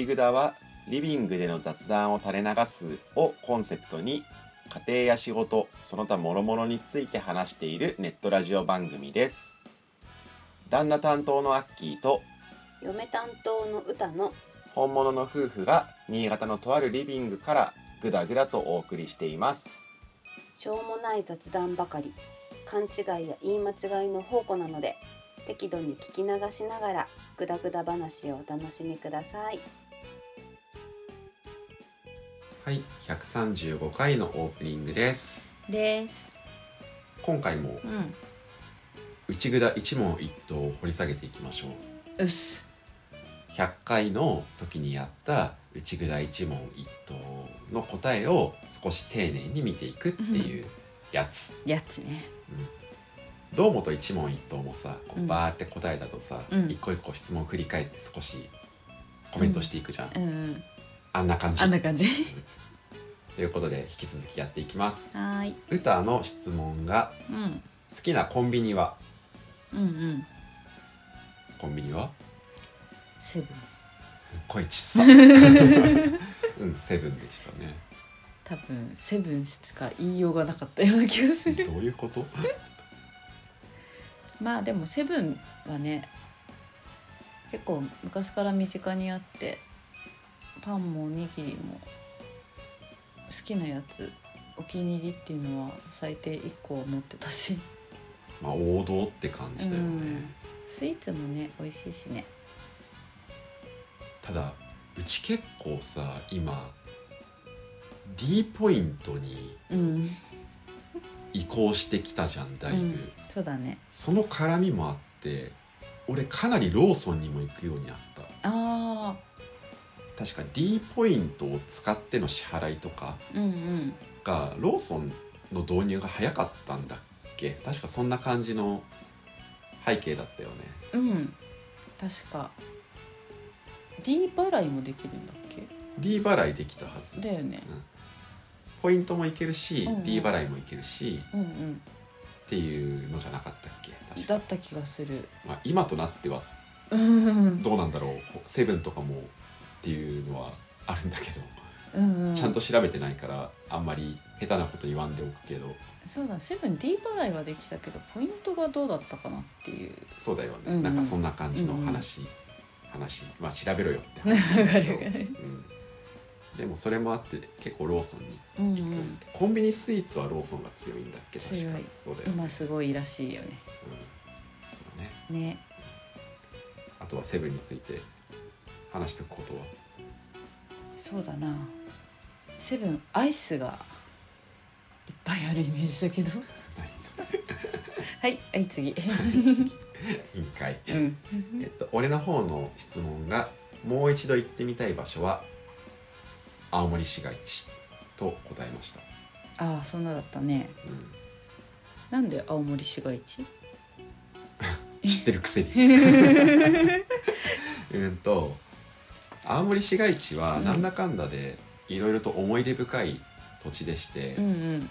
内ぐだはリビングでの雑談を垂れ流すをコンセプトに家庭や仕事その他諸々について話しているネットラジオ番組です。旦那担当のアッキーと嫁担当の歌の本物の夫婦が新潟のとあるリビングからぐだぐだとお送りしています。しょうもない雑談ばかり勘違いや言い間違いの宝庫なので適度に聞き流しながらグダグダ話をお楽しみくださいはい135回のオープニングです。です。今回もうん。内ぐだ一問一答を掘り下げていきましょう。うっす。100回の時にやった内ぐだ一問一答の答えを少し丁寧に見ていくっていうやつ、やつね。堂本一問一答もさこううん。バーって答えたとさ、うん。一個一個質問振り返って少しコメントしていくじゃん、うん。うんあんな感じ。あんな感じということで引き続きやっていきます。はーい。歌の質問がうん。好きなコンビニは？うんうん。コンビニは？セブン。声ちっさうん セブンでしたね。多分セブンしか言いようがなかったような気がする。どういうこと？まあでもセブンはね結構昔から身近にあってパンもおにぎりも好きなやつお気に入りっていうのは最低1個は持ってたし、まあ王道って感じだよね、うん。スイーツもね美味しいしね。ただうち結構さ今 D ポイントにうん、移行してきたじゃんだいぶ、うん、そうだね。その絡みもあって俺かなりローソンにも行くようになった。あ確か D ポイントを使っての支払いとかがローソンの導入が早かったんだっけ？確かそんな感じの背景だったよね。うん。確か。D 払いもできるんだっけ？D 払いできたはず。だよね。ポイントもいけるし、うんうん。D 払いもいけるしうんうん。っていうのじゃなかったっけ？確か。だった気がする。まあ、今となってはうん。どうなんだろう？セブンとかもっていうのはあるんだけど、うんうん。ちゃんと調べてないからあんまり下手なこと言わんでおくけど。そうだセブン D 払いはできたけどポイントがどうだったかなっていう。そうだよね、うんうん。なんかそんな感じの話、話。まあ調べろよってわ話だけど。うん、でもそれもあって結構ローソンにうんうん。コンビニスイーツはローソンが強いんだっけ？確かそうだよね、今すごいらしいよね。うん、そうね。ね。あとはセブンについて話しておくことは？そうだな。セブンアイスがいっぱいあるイメージだけど。はいはい次。委員会うん。えっと、俺の方の質問がもう一度行ってみたい場所は青森市街地と答えました、ああそんなだったね。うん。なんで青森市街地？知ってるくせに。うんと青森市街地はうん。なんだかんだでいろいろと思い出深い土地でして、うんうん。うん。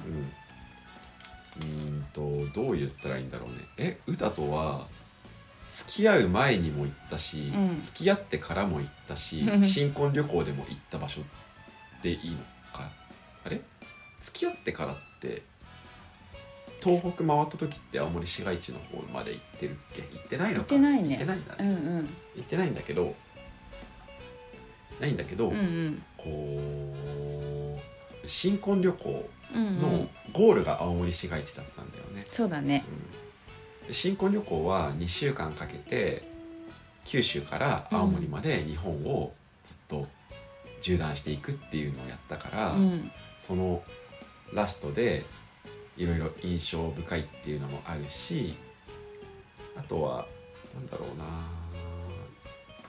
とどう言ったらいいんだろうね。え歌とは付き合う前にも行ったし、うん。付き合ってからも行ったしうん。新婚旅行でも行った場所でいいのか？あれ？付き合ってからって東北回った時って青森市街地の方まで行ってるっけ？行ってないのか？行ってないね。行ってないんだね、うんうん。行ってないんだけどないんだけど、うんうん。こう新婚旅行のんゴールが青森市街地だったんだよね、そうだね。うん。で新婚旅行は2週間かけて九州から青森まで日本をずっと縦断していくっていうのをやったから、うん。そのラストでいろいろ印象深いっていうのもあるしあとはなんだろうな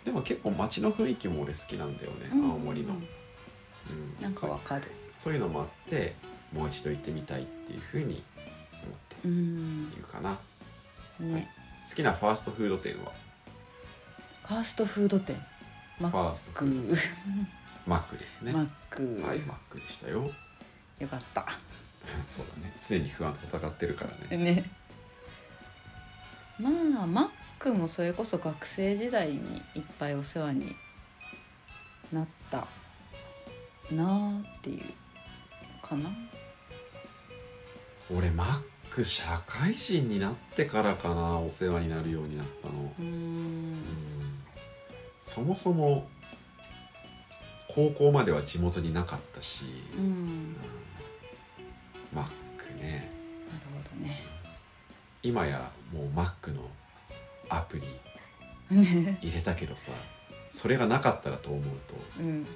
でも結構街の雰囲気も俺好きなんだよね、うん。青森の、うん。うんなんかわかる。そういうのもあってもう一度行ってみたいっていうふうに思ってうん。いるかな、ね。好きなファーストフード店は？ファーストフード店。マッファーストフク マックですね。マック、はいマックでしたよ。よかった。そうだね。常に不安と戦ってるからね。ね。まあマックもそれこそ学生時代にいっぱいお世話になったなあっていうかな。俺マック社会人になってからかなお世話になるようになったの。うん。ん。そもそも高校までは地元になかったし、マックね。なるほどね。今やもうマックのアプリね入れたけどさそれがなかったらと思うとうん。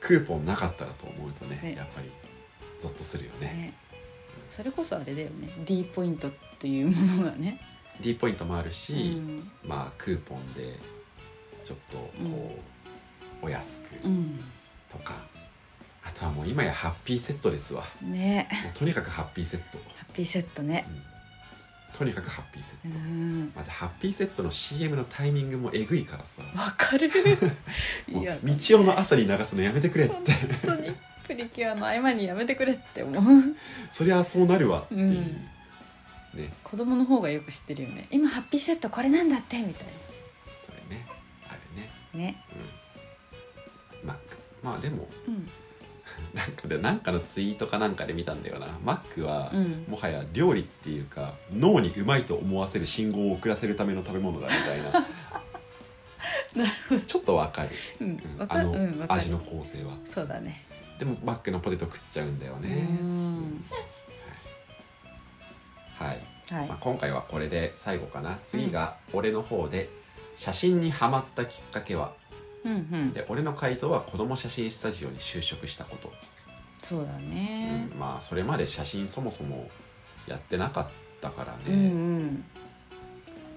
クーポンなかったらと思うとねね。やっぱりゾッとするよね。ね。それこそあれだよね。D ポイントっていうものがね。D ポイントもあるし、うん。まあクーポンでちょっとこう、うん。お安くうん。とかあとはもう今やハッピーセットですわ。ね。とにかくハッピーセット、ハッピーセットね。うんとにかくハッピーセッうト、ん。またハッピーセットの CM のタイミングもえぐいからさ。わかる。もいうや日曜の朝に流すのやめてくれって。本当にプリキュアの合間にやめてくれって思う。そりゃそうなるわっていう、うん。ね。子供の方がよく知ってるよね。今ハッピーセットこれなんだってみたいそれね。あるね。なね。うん。マックまあでもうんなんかでなんかのツイートかなんかで見たんだよな。マックは、うん。もはや料理っていうか脳にうまいと思わせる信号を送らせるための食べ物だみたいな。なるほど。ちょっとわかる、うんうん。わかる。あの、うんわかる。味の構成は。そうだね。でもマックのポテト食っちゃうんだよね。うん。はい、はい。まあ、今回はこれで最後かな。次が俺の方で写真にハマったきっかけはうんうん。で俺の回答は子供写真スタジオに就職したこと、そうだね。うん、まあそれまで写真そもそもやってなかったからね、うんうん。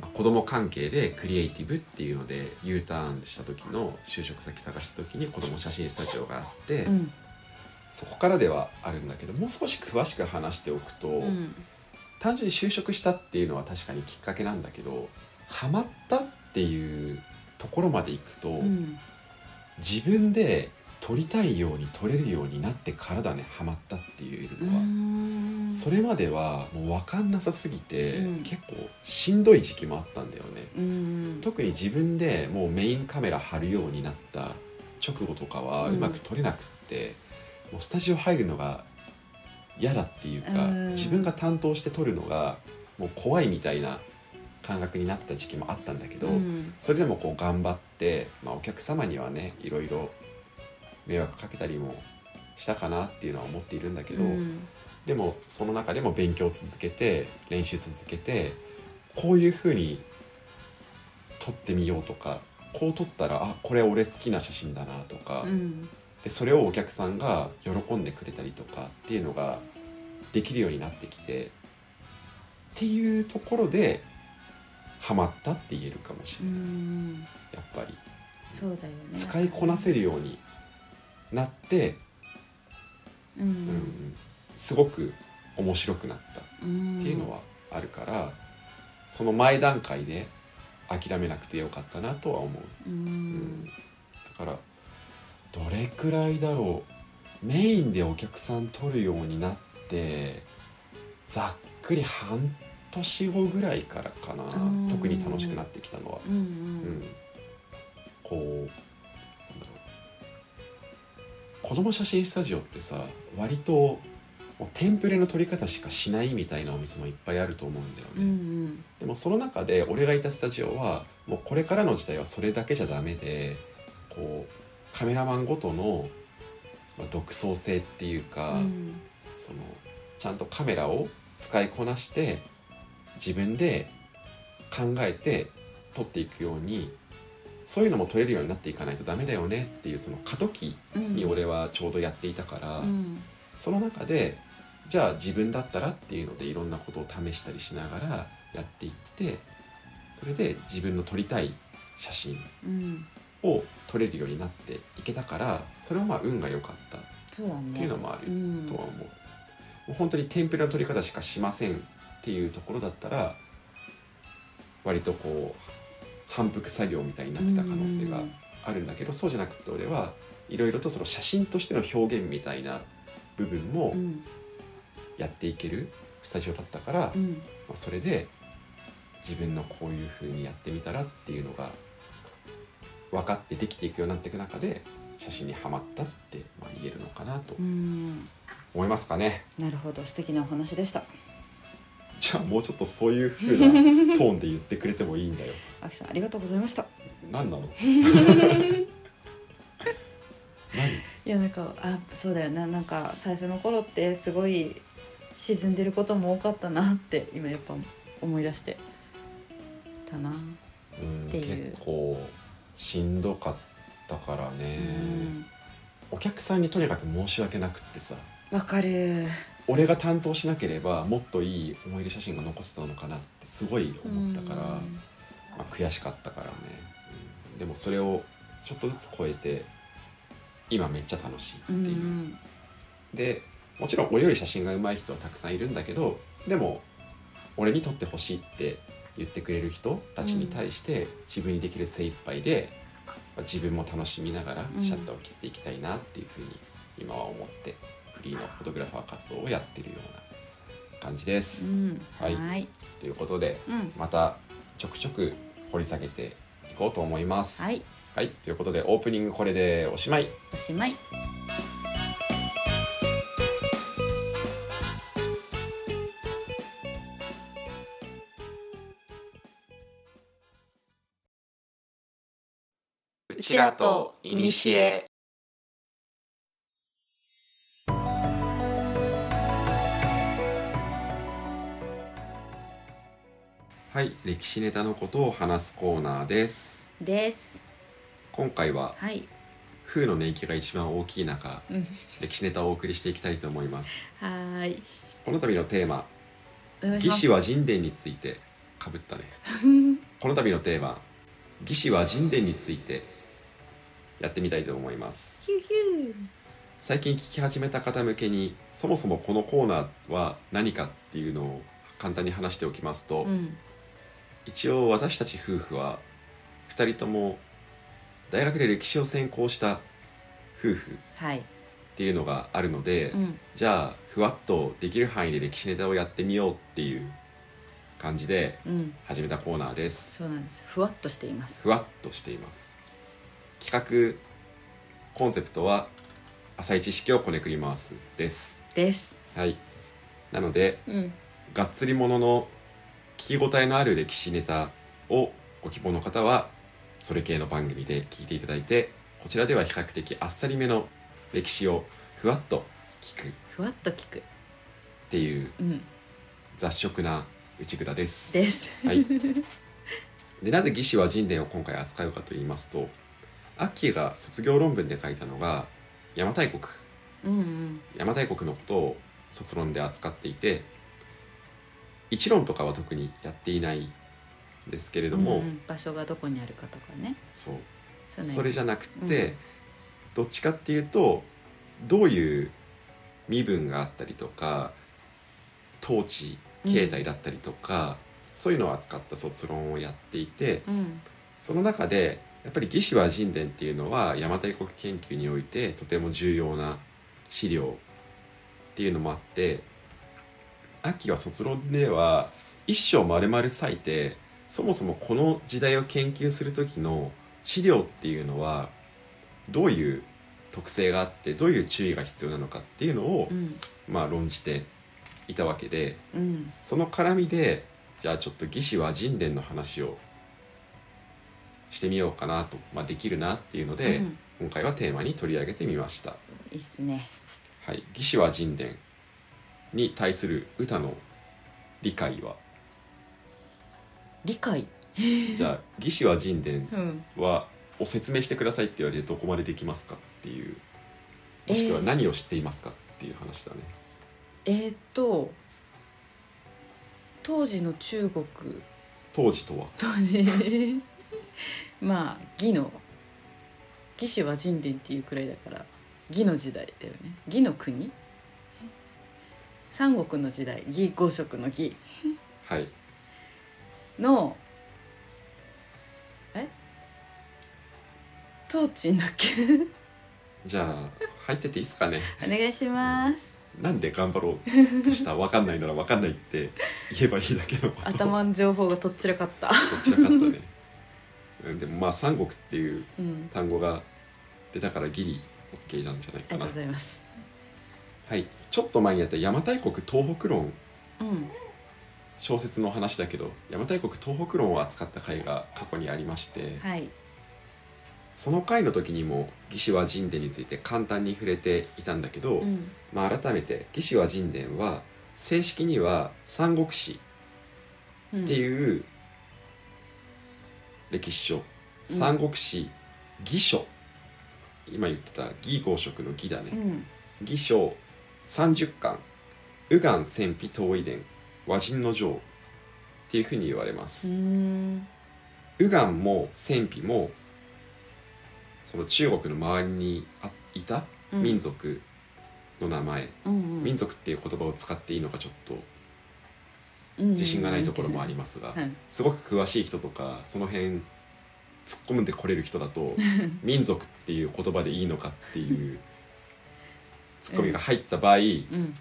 まあ子供関係でクリエイティブっていうので U ターンした時の就職先探した時に子供写真スタジオがあって、うん。そこからではあるんだけどもう少し詳しく話しておくと、うん。単純に就職したっていうのは確かにきっかけなんだけどハマったっていうところまでいくと、うん。自分で撮りたいように撮れるようになってからだねハマったっていううのは。ん。それまではもう分かんなさすぎて、うん。結構しんどい時期もあったんだよね。うん。特に自分でもうメインカメラ貼るようになった直後とかはうん。うまく撮れなくって、もうスタジオ入るのが嫌だっていうか、うん。自分が担当して撮るのがもう怖いみたいな感覚になってた時期もあったんだけど、うん。それでもこう頑張って、まあ、お客様にはねいろいろ迷惑かけたりもしたかなっていうのは思っているんだけど、うん。でもその中でも勉強を続けて練習続けてこういうふうに撮ってみようとかこう撮ったらあこれ俺好きな写真だなとか、うん。でそれをお客さんが喜んでくれたりとかっていうのができるようになってきてっていうところでハマったって言えるかもしうれない、んやっぱり。そうだよね。使いこなせるようになって、ううん。んすごく面白くなったうんっていうのはあるから、その前段階で諦めなくてよかったなとは思う、ううんん。だからどれくらいだろう。メインでお客さん取るようになってざっくり半年後ぐらいからかなうん。特に楽しくなってきたのは、うんううん。ん、こうなんだろう。子供写真スタジオってさ割とテンプレの撮り方しかしないみたいなお店もいっぱいあると思うんだようね、ん。でもその中で俺がいたスタジオはもうこれからの時代はそれだけじゃダメでこうカメラマンごとのまあ独創性っていうか、うん。そのちゃんとカメラを使いこなして自分で考えて撮っていくようにそういうのも撮れるようになっていかないとダメだよねっていうその過渡期うんに俺はちょうどやっていたから、うん。その中でじゃあ自分だったらっていうのでいろんなことを試したりしながらやっていってそれで自分の撮りたい写真うん。を撮れるようになっていけたからそれはまあ運が良かったっていうのもあるうんとは思う,、もう本当に天ぷらの撮り方しかしませんっていうところだったら割とこう反復作業みたいになってた可能性があるんだけどそうじゃなくて俺はいろいろとその写真としての表現みたいな部分もうん。やっていけるスタジオだったから、うん。まあ、それで自分のこういう風にやってみたらっていうのが分かってできていくようになっていく中で写真にはまったってまあ言えるのかなとうん。思いますかね。なるほど。素敵なお話でしたじゃあもうちょっとそういう風なトーンで言ってくれてもいいんだよ。あきさんありがとうございました。何なの？何？いやなんかあそうだよな。なんか最初の頃ってすごい沈んでることも多かったなって今やっぱ思い出してたな、うんっていう。結構しんどかったからね、うん。お客さんにとにかく申し訳なくってさ。わかる俺が担当しなければもっといい思い出写真が残せたのかなってすごい思ったから、まあ、悔しかったからね、うん。でもそれをちょっとずつ超えて今めっちゃ楽しいっていう、んでもちろん俺より写真が上手い人はたくさんいるんだけどでも俺に撮ってほしいって言ってくれる人たちに対して自分にできる精一杯で、まあ自分も楽しみながらうん。シャッターを切っていきたいなっていうふうに今は思って。フリーのフォトグラファー活動をやってるような感じです。うんはいはいということでうんまたちょくちょく掘り下げていこうと思います。はいはい、ということでオープニングこれでおしまい。おしまいうちらといにしえ。はい、歴史ネタのことを話すコーナーです。です今回ははい風の年季が一番大きい中、うん歴史ネタをお送りしていきたいと思います。はーいこの度のテーマ、お願いします魏志倭人伝についてかぶったね。この度のテーマ、魏志倭人伝についてやってみたいと思います。ヒューヒュー最近聞き始めた方向けにそもそもこのコーナーは何かっていうのを簡単に話しておきますと、うん一応私たち夫婦は2人とも大学で歴史を専攻した夫婦っはい。ていうのがあるので、うん。じゃあふわっとできる範囲で歴史ネタをやってみようっていう感じでうん。始めたコーナーです。そうなんです。ふわっとしています。ふわっとしています。企画コンセプトは浅い知識をこねくり回すです。です。はい。なのでうん。がっつりものの聞き応えのある歴史ネタをご希望の方はそれ系の番組で聞いていただいてこちらでは比較的あっさりめの歴史をふわっと聞く。っふわっと聞く。ていううん。雑食な内蔵です。です。はい、でなぜ魏志倭人伝を今回扱うかと言いますとアッキーが卒業論文で書いたのが邪馬台国。うんうん。邪馬台国のことを卒論で扱っていて一論とかは特にやっていないんですけれども、うんうん場所がどこにあるかとかね。そう。それじゃなくって、うん。どっちかっていうとどういう身分があったりとか統治形態だったりとか、そういうのを扱った卒論をやっていてうん。その中でやっぱり魏志倭人伝っていうのは邪馬台国研究においてとても重要な資料っていうのもあって秋は卒論では一生丸々割いてそもそもこの時代を研究する時の資料っていうのはどういう特性があってどういう注意が必要なのかっていうのを、うん。まあ論じていたわけでうん。その絡みでじゃあちょっと魏志倭人伝の話をしてみようかなと、まあ、できるなっていうので、うん。今回はテーマに取り上げてみました。いいっすね。はい、魏志倭人伝に対する歌の理解は？理解？じゃあ魏志倭人伝うんはを説明してくださいって言われてどこまでできますかっていう。もしくは何を知っていますかっていう話だね。えー、っと当時の中国。当時とは？当 時まあ魏の魏志倭人伝っていうくらいだから魏の時代だよね。魏の国？三国の時代魏五色の魏はい。のえ？トーチンだっけ？じゃあ入ってていいですかね？お願いします。なんで頑張ろうとした分かんないなら分かんないって 言えばいいだけのこと。頭の情報がとっちらかった。どちらかったね。うんでもまあ三国っていううん。単語が出たからギリ OK なんじゃないかな。ありがとうございます。はいちょっと前にやった邪馬台国東北論。うん。小説の話だけど邪馬台国東北論を扱った回が過去にありまして、はい。その回の時にも魏志倭人伝について簡単に触れていたんだけど、うん。まあ、改めて魏志倭人伝は正式には三国志うん。っていう歴史書、うん。三国志義書。今言ってた義合色の義だね、うん。義書30巻右岸戦費東夷伝和人の城っていうふうに言われまうす、ん。右岸も戦費もその中国の周りにあいたうん。民族の名前、うんうん。民族っていう言葉を使っていいのかちょっとうん自信がないところもありますが、はい。すごく詳しい人とかその辺突っ込んでこれる人だと 民族っていう言葉でいいのかっていうツッコミが入った場合、うん。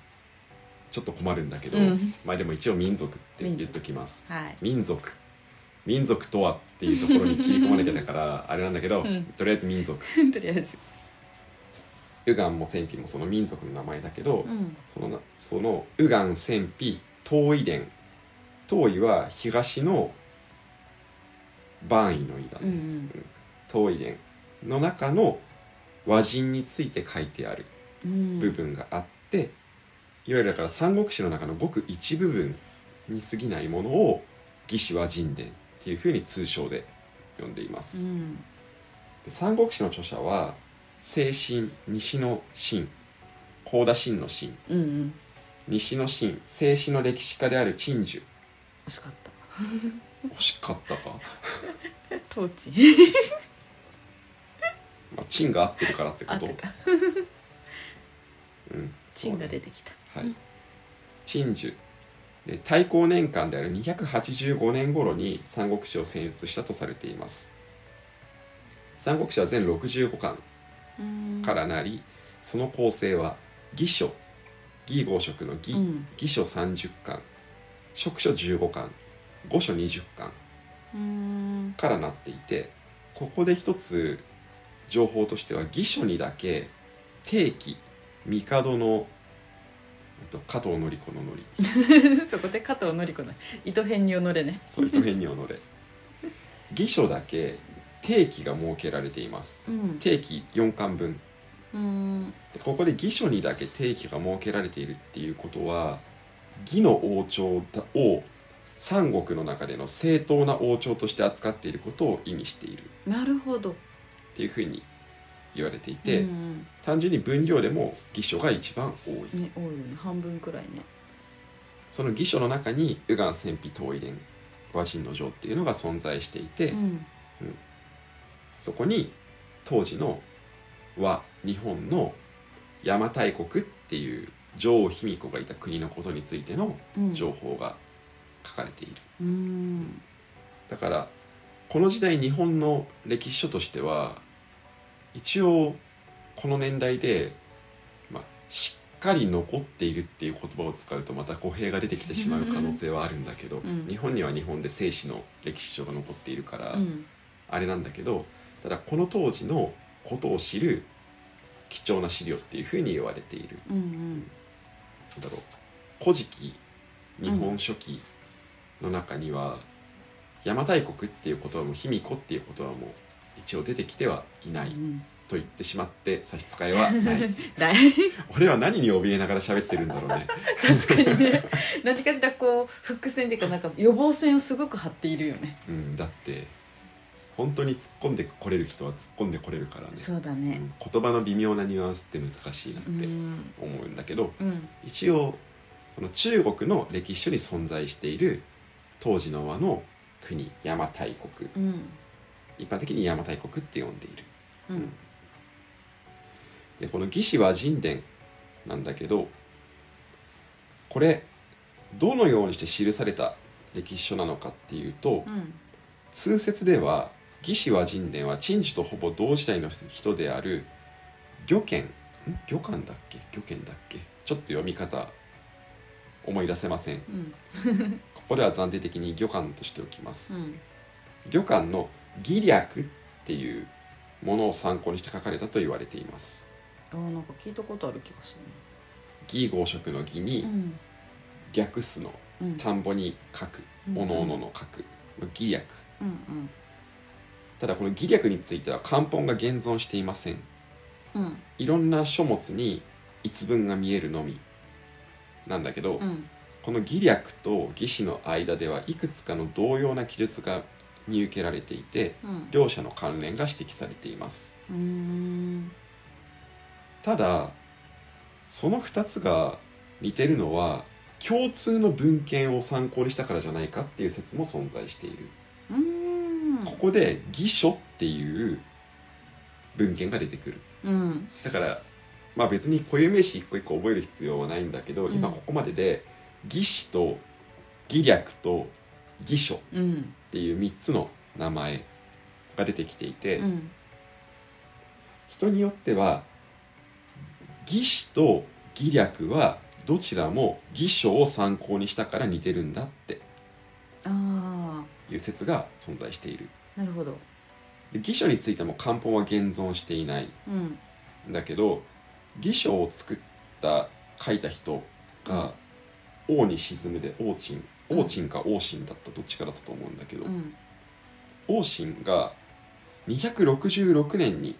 ちょっと困るんだけど、うん。まあでも一応民族って言っときます。はい。民族。民族とはっていうところに切り込まなきゃだからあれなんだけど、うん。とりあえず民族。とりあえず。右岸も戦費もその民族の名前だけど、うん。そのなその右岸戦費東夷伝東夷は東の万位の夷だね、うんうん。東夷伝の中の和人について書いてある。うん部分があって、いわゆるだから三国志の中のごく一部分に過ぎないものを魏志倭人伝っていうふうに通称で呼んでいまうす、ん。で三国志の著者は西晋西の晋高田晋の晋うんうん。西の晋西史の歴史家である陳樹惜しかった。惜しかったか、トーチまあ、陳が合ってるからってこと？うん。チンが出てきたはい、陳樹で太閤年間である285年頃に三国志を選出したとされています。三国志は全65巻うん。からなりその構成は義書。義合色の義、うん。義書30巻。職書15巻。五書20巻うん。からなっていてここで一つ情報としては義書にだけ定期帝のあと加藤紀子の紀 そこで加藤紀子の糸編におのれね。そう糸編におのれ義書だけ定期が設けられています。うん。定期4巻分。ここで義書にだけ定期が設けられているっていうことは義の王朝だを三国の中での正当な王朝として扱っていることを意味している。なるほど。っていうふうに言われていて、うん単純に分量でも義書が一番多いうんね多いよね。半分くらいね。その義書の中に右岸戦費東夷伝和人の城っていうのが存在していて、うん。そこに当時の和日本の邪馬台国っていう女王卑弥呼がいた国のことについてのうん。情報が書かれている、うん。だからこの時代日本の歴史書としては一応この年代で、まあ、しっかり残っているっていう言葉を使うとまた語弊が出てきてしまう可能性はあるんだけど、うん。日本には日本で正史の歴史書が残っているから、うん。あれなんだけどただこの当時のことを知る貴重な資料っていうふうに言われている。うんうんだろう「古事記」「日本書紀」の中には、邪馬台国っていう言葉も卑弥呼っていう言葉も一応出てきてはいないうんと言ってしまって差し支えはない。俺は何に怯えながら喋ってるんだろうね。確かにね。何かしらこう伏線っていうかなんか予防線をすごく張っているよね。うんだって本当に突っ込んでこれる人は突っ込んでこれるからね。そうだね。うん言葉の微妙なニュアンスって難しいなっうてん。思うんだけど、うん。一応その中国の歴史書に存在している当時の和の国邪馬台国。うん一般的に邪馬台国って呼んでいる。うん。でこの「魏志倭人伝」なんだけどこれどのようにして記された歴史書なのかっていうと、うん。通説では「魏志倭人伝」は陳寿とほぼ同時代の人である魚賢ん魚賢だっけ？魚賢だっけ？ちょっと読み方思い出せません。うん。ここでは暫定的に魚賢としておきます、うん。魚賢の「義略」っていうものを参考にして書かれたと言われています。あーなんか聞いたことある気がす義合色の義るにうん。略すの。うん。田んぼに書く。うんおのおのの書く。の義略。うんうん。ただこの義略については漢本が現存していません。うん。いろんな書物に一文が見えるのみ。なんだけど、うん。この義略と義士の間ではいくつかの同様な記述が見受けられていてうん。両者の関連が指摘されています。ただその2つが似てるのは共通の文献を参考にしたからじゃないかっていう説も存在している。ここで「義書」っていう文献が出てくる。うん。だからまあ別に固有名詞一個一個覚える必要はないんだけど、うん今ここまでで義士と義略と義書っうん。ていう3つの名前が出てきていて、うん。人によっては義士と義略はどちらも義書を参考にしたから似てるんだってあいう説が存在している。あなるほど。で義書についても漢本は現存していない。うん。んだけど義書を作った書いた人が「王に沈む」で王陳王陳か王神だったどっちかだったと思うんだけど、うん。王神が266年に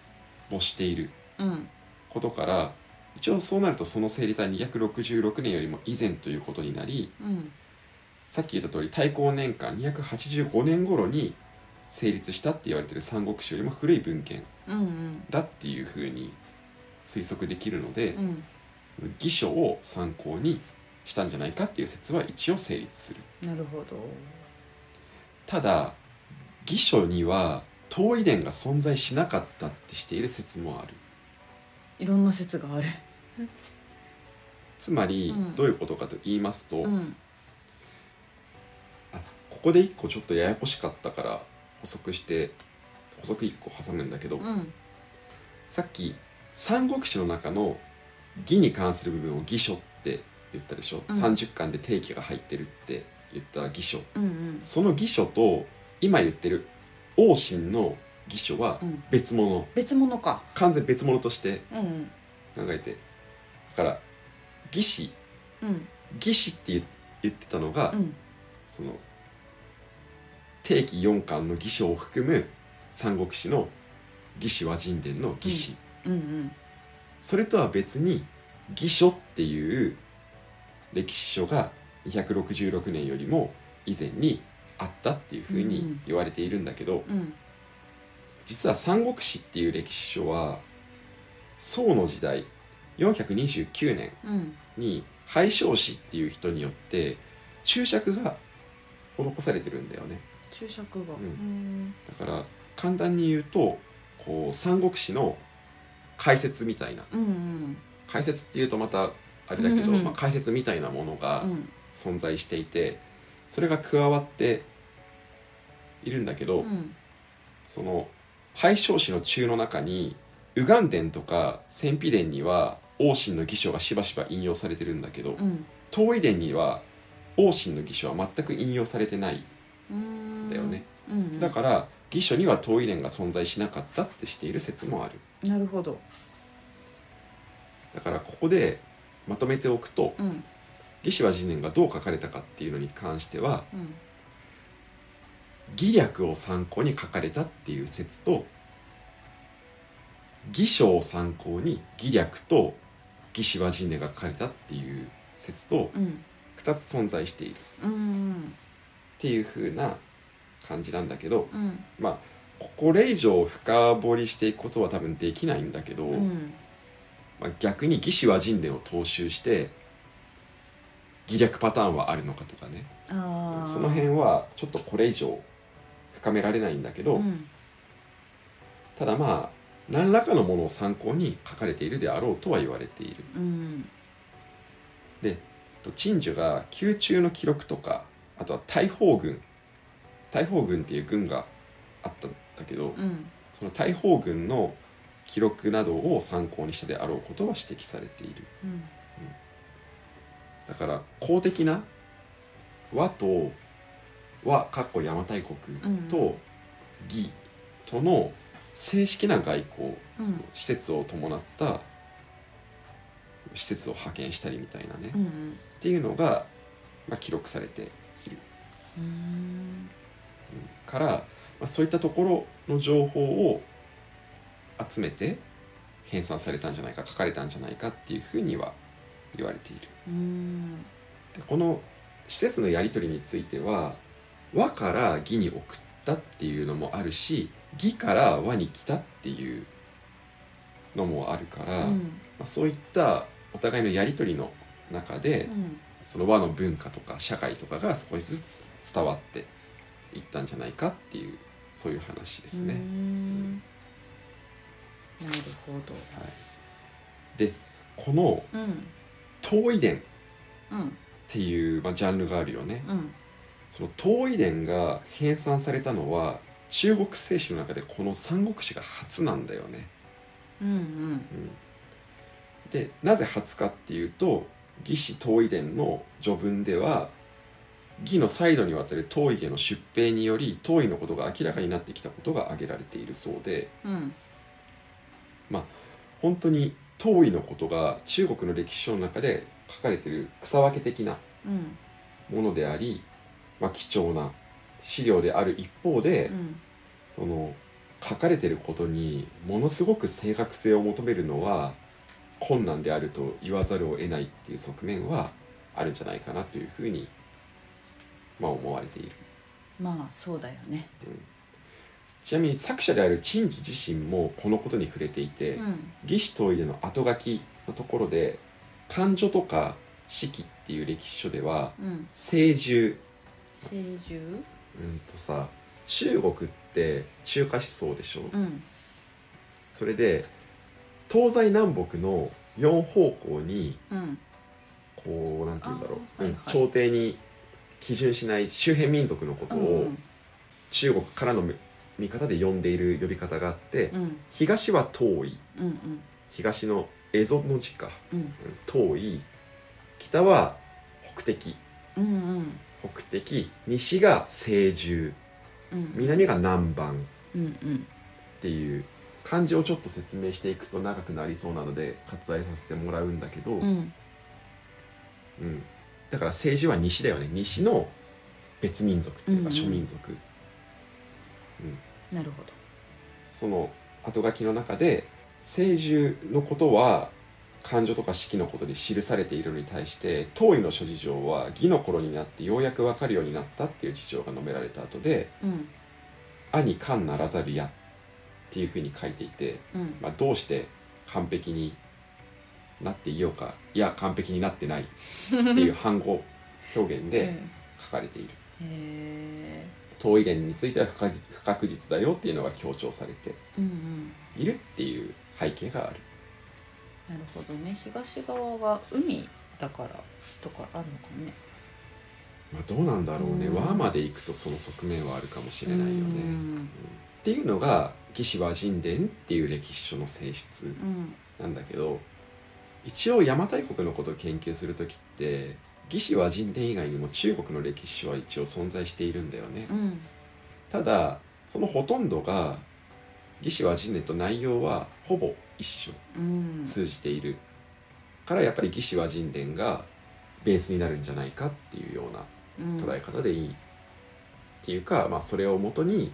没しているうん。ことから一応そうなるとその成立は266年よりも以前ということになりうん。さっき言った通り太閤年間285年頃に成立したって言われてる三国志よりも古い文献うんうん。だっていうふうに推測できるので、うん。その義書を参考にしたんじゃないかっていう説は一応成立する。なるほど。ただ義書には遠遺伝が存在しなかったってしている説もある。いろんな説がある。つまりうん。どういうことかと言いますと、うん。あここで一個ちょっとややこしかったから補足して補足一個挟むんだけど、うん。さっき三国志の中の義に関する部分を義書って言ったでしょ、うん。30巻で定期が入ってるって言った義書。うんうん。その義書と今言ってる王神の義書はうん。別物、別物か。完全別物としてうん考えて。だから義士。うん。義士って言言ってたのが、うん。その定期4巻の義書を含む三国志の義士倭人伝の義士、うんうん。それとは別に義書っていう歴史書が266年よりも以前にあったっていうふうに言われているんだけど、うん。実は三国志っていう歴史書は宋の時代429年うん。に廃将氏っていう人によって注釈が施されてるんだよね。注釈が。ううん。だから簡単に言うとこう三国志の解説みたいな。うんうん。解説っていうとまたあれだけど、うんうんまあ、解説みたいなものがうん。存在していてそれが加わっているんだけど、うん。その廃将史の中の中に右岸伝とか戦費伝には王神の義書がしばしば引用されてるんだけど、うん。東夷伝には王神の義書は全く引用されてない。うんん。だよね、うんうん。だから義書には東夷伝が存在しなかったってしている説もある。なるほど。だからここでまとめておくとうん。義士は人伝がどう書かれたかっていうのに関してはうん。義略を参考に書かれたっていう説と義書を参考に義略と義士は人伝が書かれたっていう説とうん。2つ存在している。っうんていう風な感じなんだけどうん。まあここれ以上深掘りしていくことは多分できないんだけど、うんまあ、逆に義士は人伝を踏襲して義略パターンはあるのかとかね。その辺はちょっとこれ以上深められないんだけど、うん。ただまあ何らかのものを参考に書かれているであろうとは言われている。うん。でと陳樹が宮中の記録とかあとは大砲軍。大砲軍っていう軍があったんだけど、うん。その大砲軍の記録などを参考にしたであろうことは指摘されている。うん。だから公的な和と和かっこ邪馬台国と義との正式な外交、うんその施設を伴った施設を派遣したりみたいなね、っうん。ていうのが、まあ、記録されている。うん。から、まあ、そういったところの情報を集めて編纂されたんじゃないか書かれたんじゃないかっていうふうには言われている。うんでこの施設のやり取りについては和から義に送ったっていうのもあるし義から和に来たっていうのもあるから、うんまあ、そういったお互いのやり取りの中で、うんその和の文化とか社会とかが少しずつ伝わっていったんじゃないかっていうそういう話ですね。うんなるほど。はい、でこのうん遠い伝っうん。ていう、まあ、ジャンルがあるよね。うん。その遠い伝が編纂されたのは中国聖史の中でこの三国志が初なんだよね。うんうん、でなぜ初かっていうと義士遠い伝の序文では義の再度にわたる遠い家の出兵により遠いのことが明らかになってきたことが挙げられているそうで。うん本当に遠いのことが中国の歴史書の中で書かれている草分け的なうんものであり、まあ、貴重な資料である一方で、うん。その書かれてることにものすごく正確性を求めるのは困難であると言わざるを得ないっていう側面はあるんじゃないかなというふうに、まあ、思われている、まあそうだよねちなみに作者である陳樹自身もこのことに触れていてうん「義士遠いでの後書き」のところで漢書とか史記っていう歴史書ではうん。聖獣。聖獣？うんとさ中国って中華思想でしょ、うん。それで東西南北の4方向にうん。こうなんて言うんだろう、はいはい。朝廷に基準しない周辺民族のことうをん。中国からの見方で呼んでいる呼び方があって、うん。東は遠い。うん東の蝦夷の字か、うん。うん遠い。北は北敵。うんうん。北敵。西が西獣うん南が南蛮。っうんうん。ていう漢字をちょっと説明していくと長くなりそうなので割愛させてもらうんだけど、うん。うん、だから政治は西だよね。西の別民族っていうかうんうん。諸民族、なるほど。その後書きの中で聖獣のことは漢書とか式のことに記されているのに対して当位の諸事情は義の頃になってようやく分かるようになったっていう事情が述べられた後でうん「兄漢ならざるや」っていうふうに書いていて、うん。まあ、どうして完璧になっていようかいや完璧になってないっていう反語表現で 書かれている。へ遠い伝については不確実だよっていうのが強調されているっていう背景がある。なるほどね。東側が海だからとかあるのかもね。まあどうなんだろうね。うん。和まで行くとその側面はあるかもしれないよね、ううん。んっていうのが「魏志倭人伝」っていう歴史書の性質うん。なんだけど一応邪馬台国のことを研究する時って魏志倭人伝以外にも中国の歴史書は一応存在しているんだよね、うん。ただそのほとんどが魏志倭人伝と内容はほぼ一緒うん。通じている。からやっぱり「魏志倭人伝」がベースになるんじゃないかっていうようなうん。捉え方でいい、っていうか、まあ、それをもとに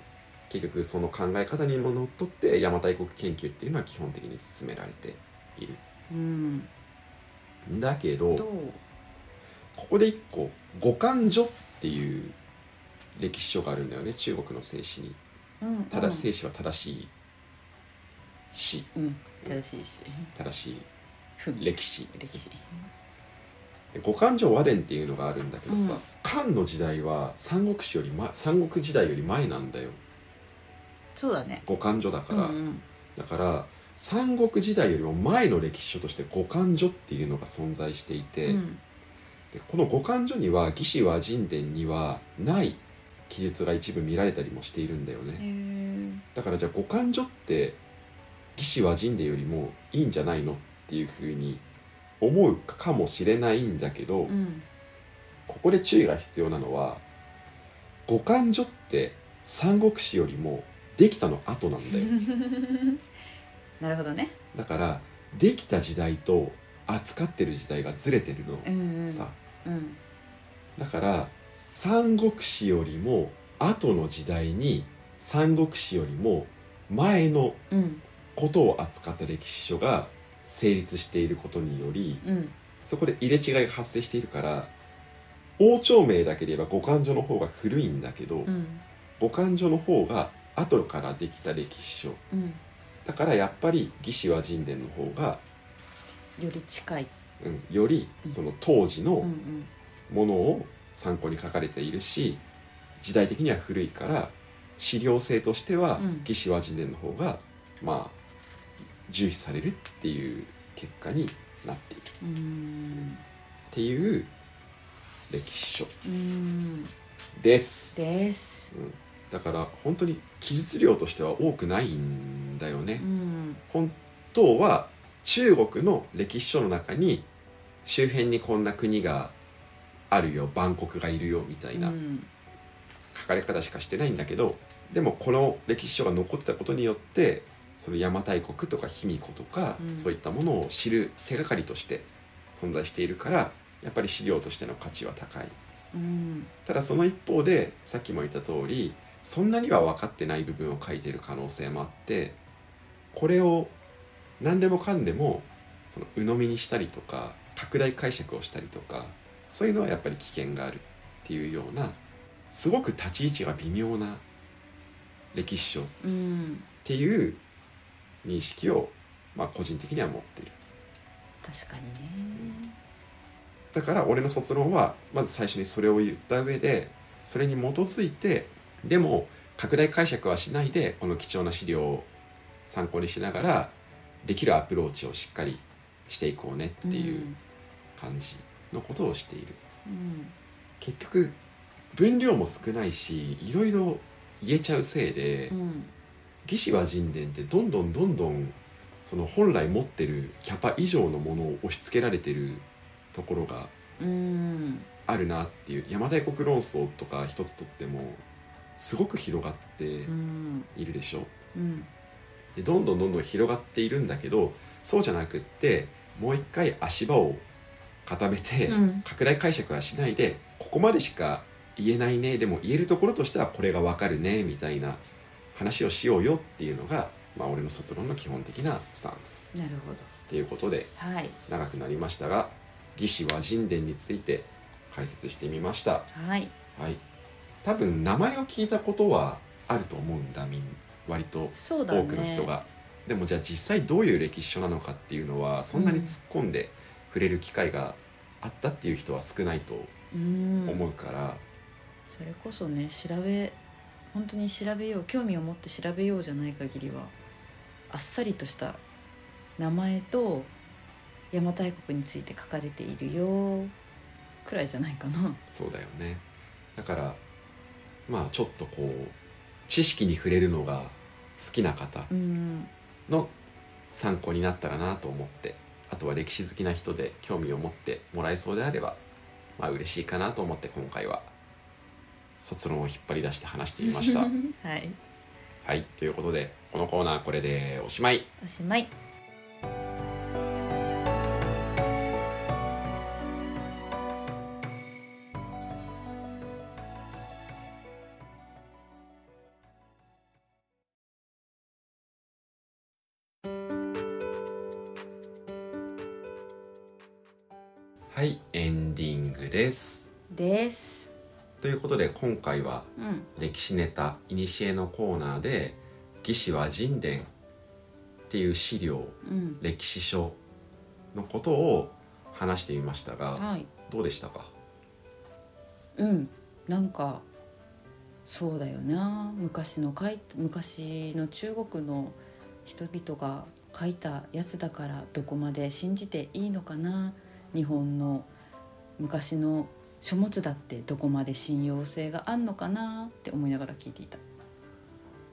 結局その考え方にものっとって邪馬台国研究っていうのは基本的に進められている。うん。んだけどここで一個「五漢書」っていう歴史書があるんだよね。中国の聖史に。うんただは正しい史うん。正しいし正しい歴史。歴史。で五漢書和伝っていうのがあるんだけどさ、うん。漢の時代は三国志より前三国時代より前なんだよ。そうだね。五漢書だから、うんだから三国時代よりも前の歴史書として五漢書っていうのが存在していて、うんでこの五漢書には「魏志倭人伝」にはない記述が一部見られたりもしているんだよね。だからじゃあ五漢書って魏志倭人伝よりもいいんじゃないのっていうふうに思うかもしれないんだけど、うん。ここで注意が必要なのは五漢書って三国志よりもできたの後なんだよ。なるほどね。だからできた時代と扱ってる時代がずれてるの、うんうん。さうん。だから三国志よりも後の時代に三国志よりも前のうん。ことを扱った歴史書が成立していることによりうん。そこで入れ違いが発生しているから王朝名だけで言えば五漢書の方が古いんだけど、うん。五漢書の方が後からできた歴史書。うん。だからやっぱり魏志倭人伝の方が、より近い。うん、よりその当時のものを参考に書かれているし時代的には古いから資料性としてはうん。魏志倭人伝の方がまあ重視されるっていう結果になっている。っうん。ていう歴史書うん。です。です。うん、だから本当に記述量としては多くないんだよね。うん。本当は中国の歴史書の中に周辺にこんな国があるよ万国がいるよみたいなうん書かれ方しかしてないんだけどでもこの歴史書が残ってたことによってその邪馬台国とか卑弥呼とか、うん。そういったものを知る手がかりとして存在しているからやっぱり資料としての価値は高い。うん。ただその一方でさっきも言った通りそんなには分かってない部分を書いている可能性もあってこれを何でもかんでもその鵜呑みにしたりとか拡大解釈をしたりとかそういうのはやっぱり危険があるっていうようなすごく立ち位置が微妙な歴史書っうんていう認識をまあ個人的には持っている。確かにねだから俺の卒論はまず最初にそれを言った上でそれに基づいてでも拡大解釈はしないでこの貴重な資料を参考にしながらできるアプローチをしっかりしていこうねっていう感じのことをしている。うん。結局分量も少ないしいろいろ言えちゃうせいでうん「魏志倭人伝」ってどんどんどんどんその本来持ってるキャパ以上のものを押し付けられてるところがうん。あるなっていう。邪馬台国論争とか一つとってもすごく広がってうん。いるでしょ。うんでどんどんどんどん広がっているんだけどそうじゃなくってもう一回足場を固めて、うん。拡大解釈はしないでここまでしか言えないねでも言えるところとしてはこれがわかるねみたいな話をしようよっていうのが、まあ、俺の卒論の基本的なスタンス。なるほど。っていうことではい。長くなりましたが「魏志倭人伝」について解説してみました。はい。はい、多分名前を聞いたことはあると思うんだみん割と多くの人が、でもじゃあ実際どういう歴史書なのかっていうのはそんなに突っ込んで触れる機会があったっていう人は少ないとうん。思うから、それこそね調べ本当に調べよう興味を持って調べようじゃない限りはあっさりとした名前と邪馬台国について書かれているよくらいじゃないかな。そうだよね。だからまあちょっとこう知識に触れるのが好きな方うん。の参考になったらなと思ってあとは歴史好きな人で興味を持ってもらえそうであればまあ嬉しいかなと思って今回は卒論を引っ張り出して話してみました。はい。はいということでこのコーナーこれでおしまい。おしまい歴史ネタ「いにしえ」のコーナーで「魏志倭人伝」っていう資料うん。歴史書のことを話してみましたがはい。どうでしたか？うん。なんかそうだよな。昔の書い昔の中国の人々が書いたやつだからどこまで信じていいのかな。日本の昔の書物だってどこまで信用性があんのかなって思いながら聞いていた。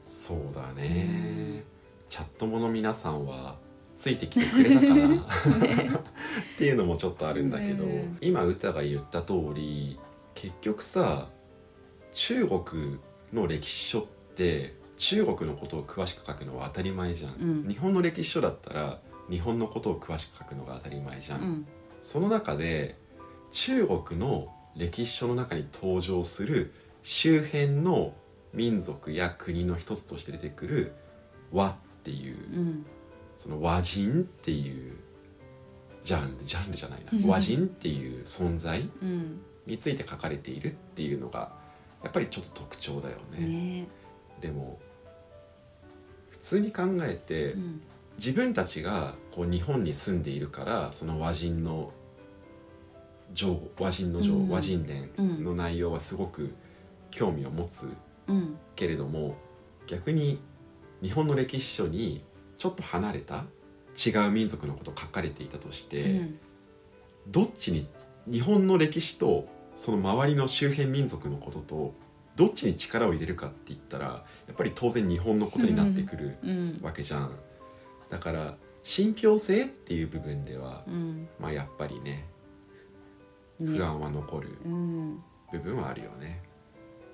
そうだね、チャットもの皆さんはついてきてくれたかな、っていうのもちょっとあるんだけど、ね。今歌が言った通り結局さ中国の歴史書って中国のことを詳しく書くのは当たり前じゃん、うん。日本の歴史書だったら日本のことを詳しく書くのが当たり前じゃん、うん。その中で中国の歴史書の中に登場する周辺の民族や国の一つとして出てくる和っていう、うん。その和人っていうジャンルジャンルじゃないうん。な和人っていう存在うん。について書かれているっていうのがやっぱりちょっと特徴だよね。ね。でも普通に考えて、うん。自分たちがこう日本に住んでいるからその和人の情和人の情、うん。和人伝の内容はすごく興味を持つうん。けれども逆に日本の歴史書にちょっと離れた違う民族のこと書かれていたとして、うん。どっちに日本の歴史とその周りの周辺民族のこととどっちに力を入れるかって言ったらやっぱり当然日本のことになってくるうん。わけじゃん。だから信憑性っていう部分では、うん。まあやっぱりねね不安は残る。うん。部分はあるよね。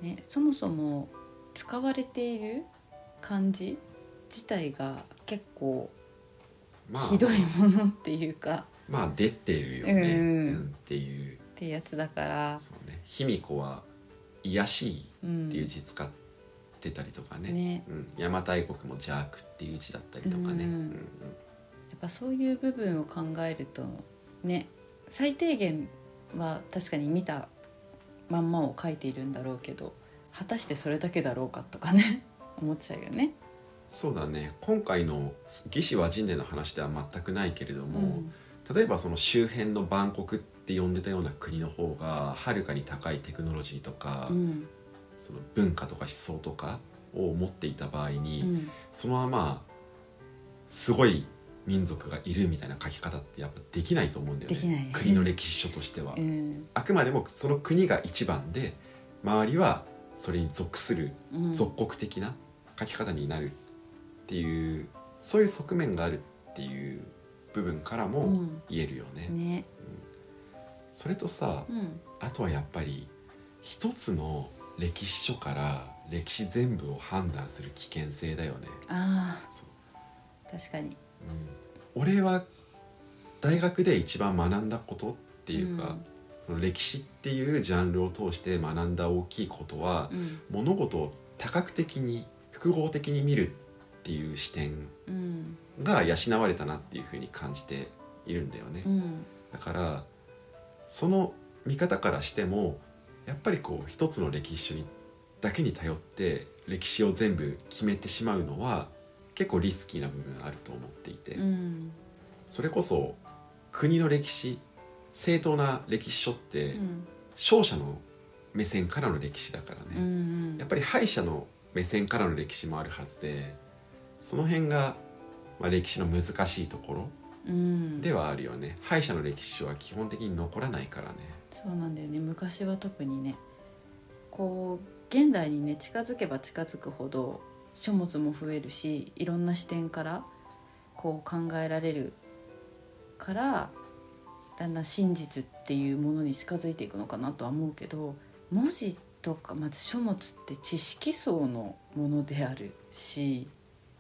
ね、そもそも使われている漢字自体が結構まあ。ひどいものっていうか、まあ出てるよね、うんうん。っていう。ってやつだから、そうね。卑弥呼は癒しいうん、っていう字使ってたりとかね,、ね。うん、邪馬台国も邪悪っていう字だったりとかね、うんうん。やっぱそういう部分を考えるとね最低限は確かに見たまんまを書いているんだろうけど果たしてそれだけだろうかとかね 思っちゃうよね。そうだね。今回の魏志倭人伝の話では全くないけれども、うん。例えばその周辺の万国って呼んでたような国の方がはるかに高いテクノロジーとか、うん。その文化とか思想とかを持っていた場合に、うん。そのまますごい民族がいるみたいな書き方ってやっぱできないと思うんだよね。できない国の歴史書としては、うん。あくまでもその国が一番で周りはそれに属するうん。属国的な書き方になるっていうそういう側面があるっていう部分からもうん。言えるよね。ね。それとさうん。あとはやっぱり一つの歴史書から歴史全部を判断する危険性だよね。あ確かに。うん、俺は大学で一番学んだことっていうか、その歴史っていうジャンルを通して学んだ大きいことは、うん。物事を多角的に複合的に見るっていう視点うん。が養われたなっていうふうに感じているんだよね。うん。だからその見方からしてもやっぱりこう一つの歴史だけに頼って歴史を全部決めてしまうのは結構リスキーな部分あると思っていて、うん。それこそ国の歴史正当な歴史書ってうん。勝者の目線からの歴史だからうね、ん。やっぱり敗者の目線からの歴史もあるはずでその辺が、まあ、歴史の難しいところうん。ではあるよね。敗者の歴史書は基本的に残らないからね。そうなんだよね。昔は特にねこう現代にね近づけば近づくほど書物も増えるしいろんな視点からこう考えられるからだんだん真実っていうものに近づいていくのかなとは思うけど文字とかまず書物って知識層のものであるし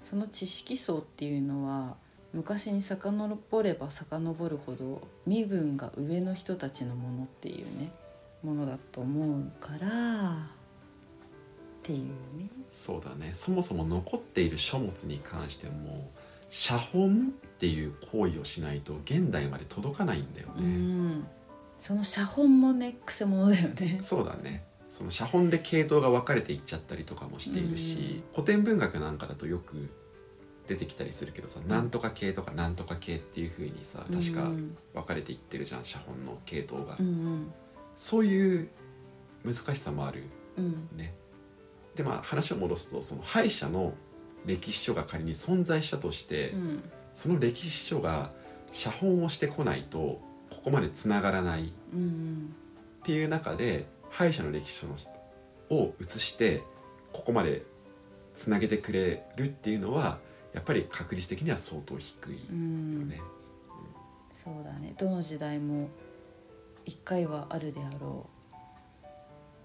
その知識層っていうのは昔に遡れば遡るほど身分が上の人たちのものっていうねものだと思うからっていうね。そうだね。そもそも残っている書物に関しても写本っていう行為をしないと現代まで届かないんだようね、ん、その写本もねくせ者だよね。そうだね。その写本で系統が分かれていっちゃったりとかもしているし、古典文学なんかだとよく出てきたりするけどさ、なんとか系とかなんとか系っていう風にさ確かうん分かれていってるじゃん写本の系統が、うんそういう難しさもあるうんうん。ねでまあ話を戻すとその敗者の歴史書が仮に存在したとして、うん。その歴史書が写本をしてこないとここまでつながらないっうんていう中で敗者の歴史書のを写してここまでつなげてくれるっていうのはやっぱり確率的には相当低いようん。ね。そうだね。どの時代も一回はあるであろう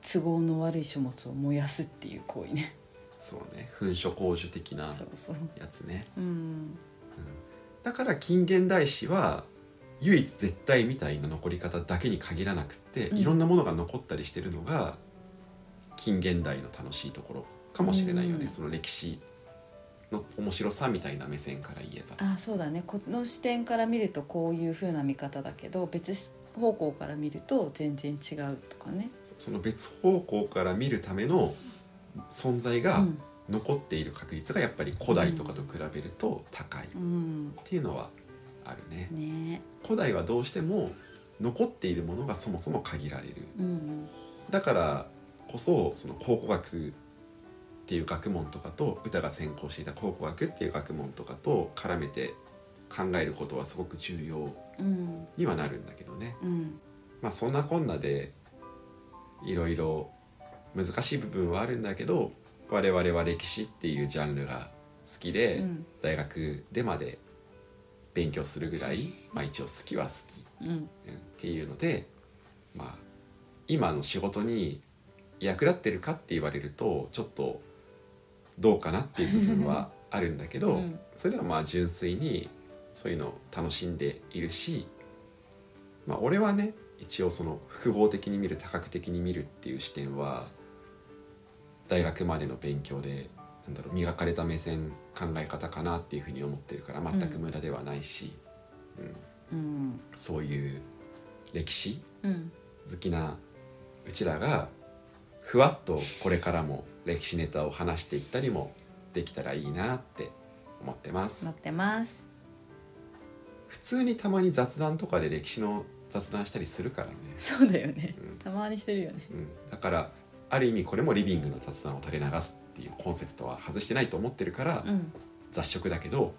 都合の悪い書物を燃やすっていう行為ね。そうね。噴書工事的なやつね。うん。だから近現代史は唯一絶対みたいな残り方だけに限らなくって、うん。いろんなものが残ったりしてるのが近現代の楽しいところかもしれないよね、うん。その歴史の面白さみたいな目線から言えば。あそうだね。この視点から見るとこういう風な見方だけど別方向から見ると全然違うとかね。その別方向から見るための存在がうん。残っている確率がやっぱり古代とかと比べると高い。っうんていうのはあるね。ね。古代はどうしても残っているものがそもそも限られる。うんだからこそその考古学っていう学問とかと歌が専攻していた考古学っていう学問とかと絡めて考えることはすごく重要。うんにはなるんだけどね。うん。まあそんなこんなでいろいろ難しい部分はあるんだけど我々は歴史っていうジャンルが好きで、うん。大学でまで勉強するぐらい、まあ、一応好きは好き。うん。うんっていうのでまあ今の仕事に役立ってるかって言われるとちょっとどうかなっていう部分はあるんだけど、うん。それではまあ純粋にそういうのを楽しんでいるしまあ俺はね一応その複合的に見る多角的に見るっていう視点は大学までの勉強でなんだろう磨かれた目線考え方かなっていうふうに思ってるから全く無駄ではないし、うん。うん。そういう歴史うん。好きなうちらがふわっとこれからも歴史ネタを話していったりもできたらいいなって思ってます。待ってます普通にたまに雑談とかで歴史の雑談したりするからね、そうだよね。うん。たまにしてるよね。うん、だからある意味これもリビングの雑談を垂れ流すっていうコンセプトは外してないと思ってるから、うん。雑食だけど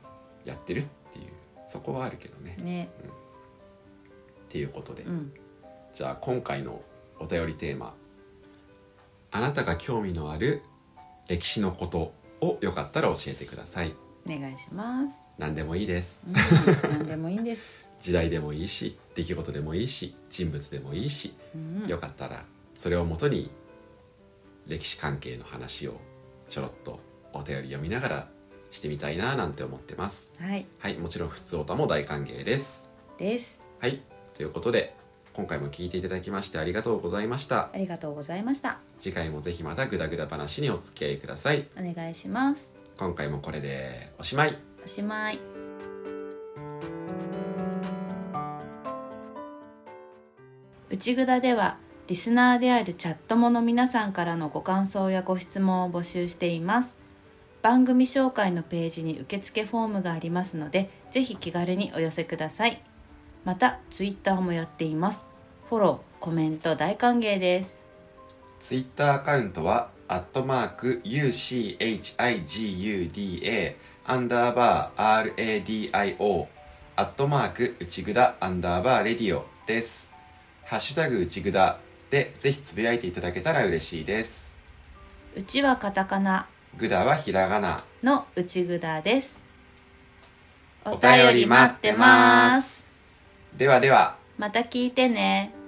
やってるっていうそこはあるけどね。ね。っていうことで、うん。じゃあ今回のお便りテーマあなたが興味のある歴史のことをよかったら教えてくださいお願いします。何でもいいです。うん何でもいいんです。時代でもいいし出来事でもいいし人物でもいいし、うん。よかったらそれをもとに歴史関係の話をちょろっとお便り読みながらしてみたいななんて思ってます。はい。はいもちろん普通おたも大歓迎です。です。はい。ということで今回も聞いていただきましてありがとうございました。ありがとうございました。次回もぜひまたグダグダ話にお付き合いください。お願いします今回もこれでおしまい。おしまい。内ぐだではリスナーであるチャットモの皆さんからのご感想やご質問を募集しています。番組紹介のページに受付フォームがありますのでぜひ気軽にお寄せください。またツイッターもやっています。フォローコメント大歓迎です。ツイッターアカウントはアットマーク UCHIGUDA アンダーバー RADIO アットマーク内ぐだアンダーバーレディオです。ハッシュタグ内ぐだでぜひつぶやいていただけたら嬉しいです。うちはカタカナ。ぐだはひらがな。の内ぐだです。お便り待ってます。ではでは。また聞いてね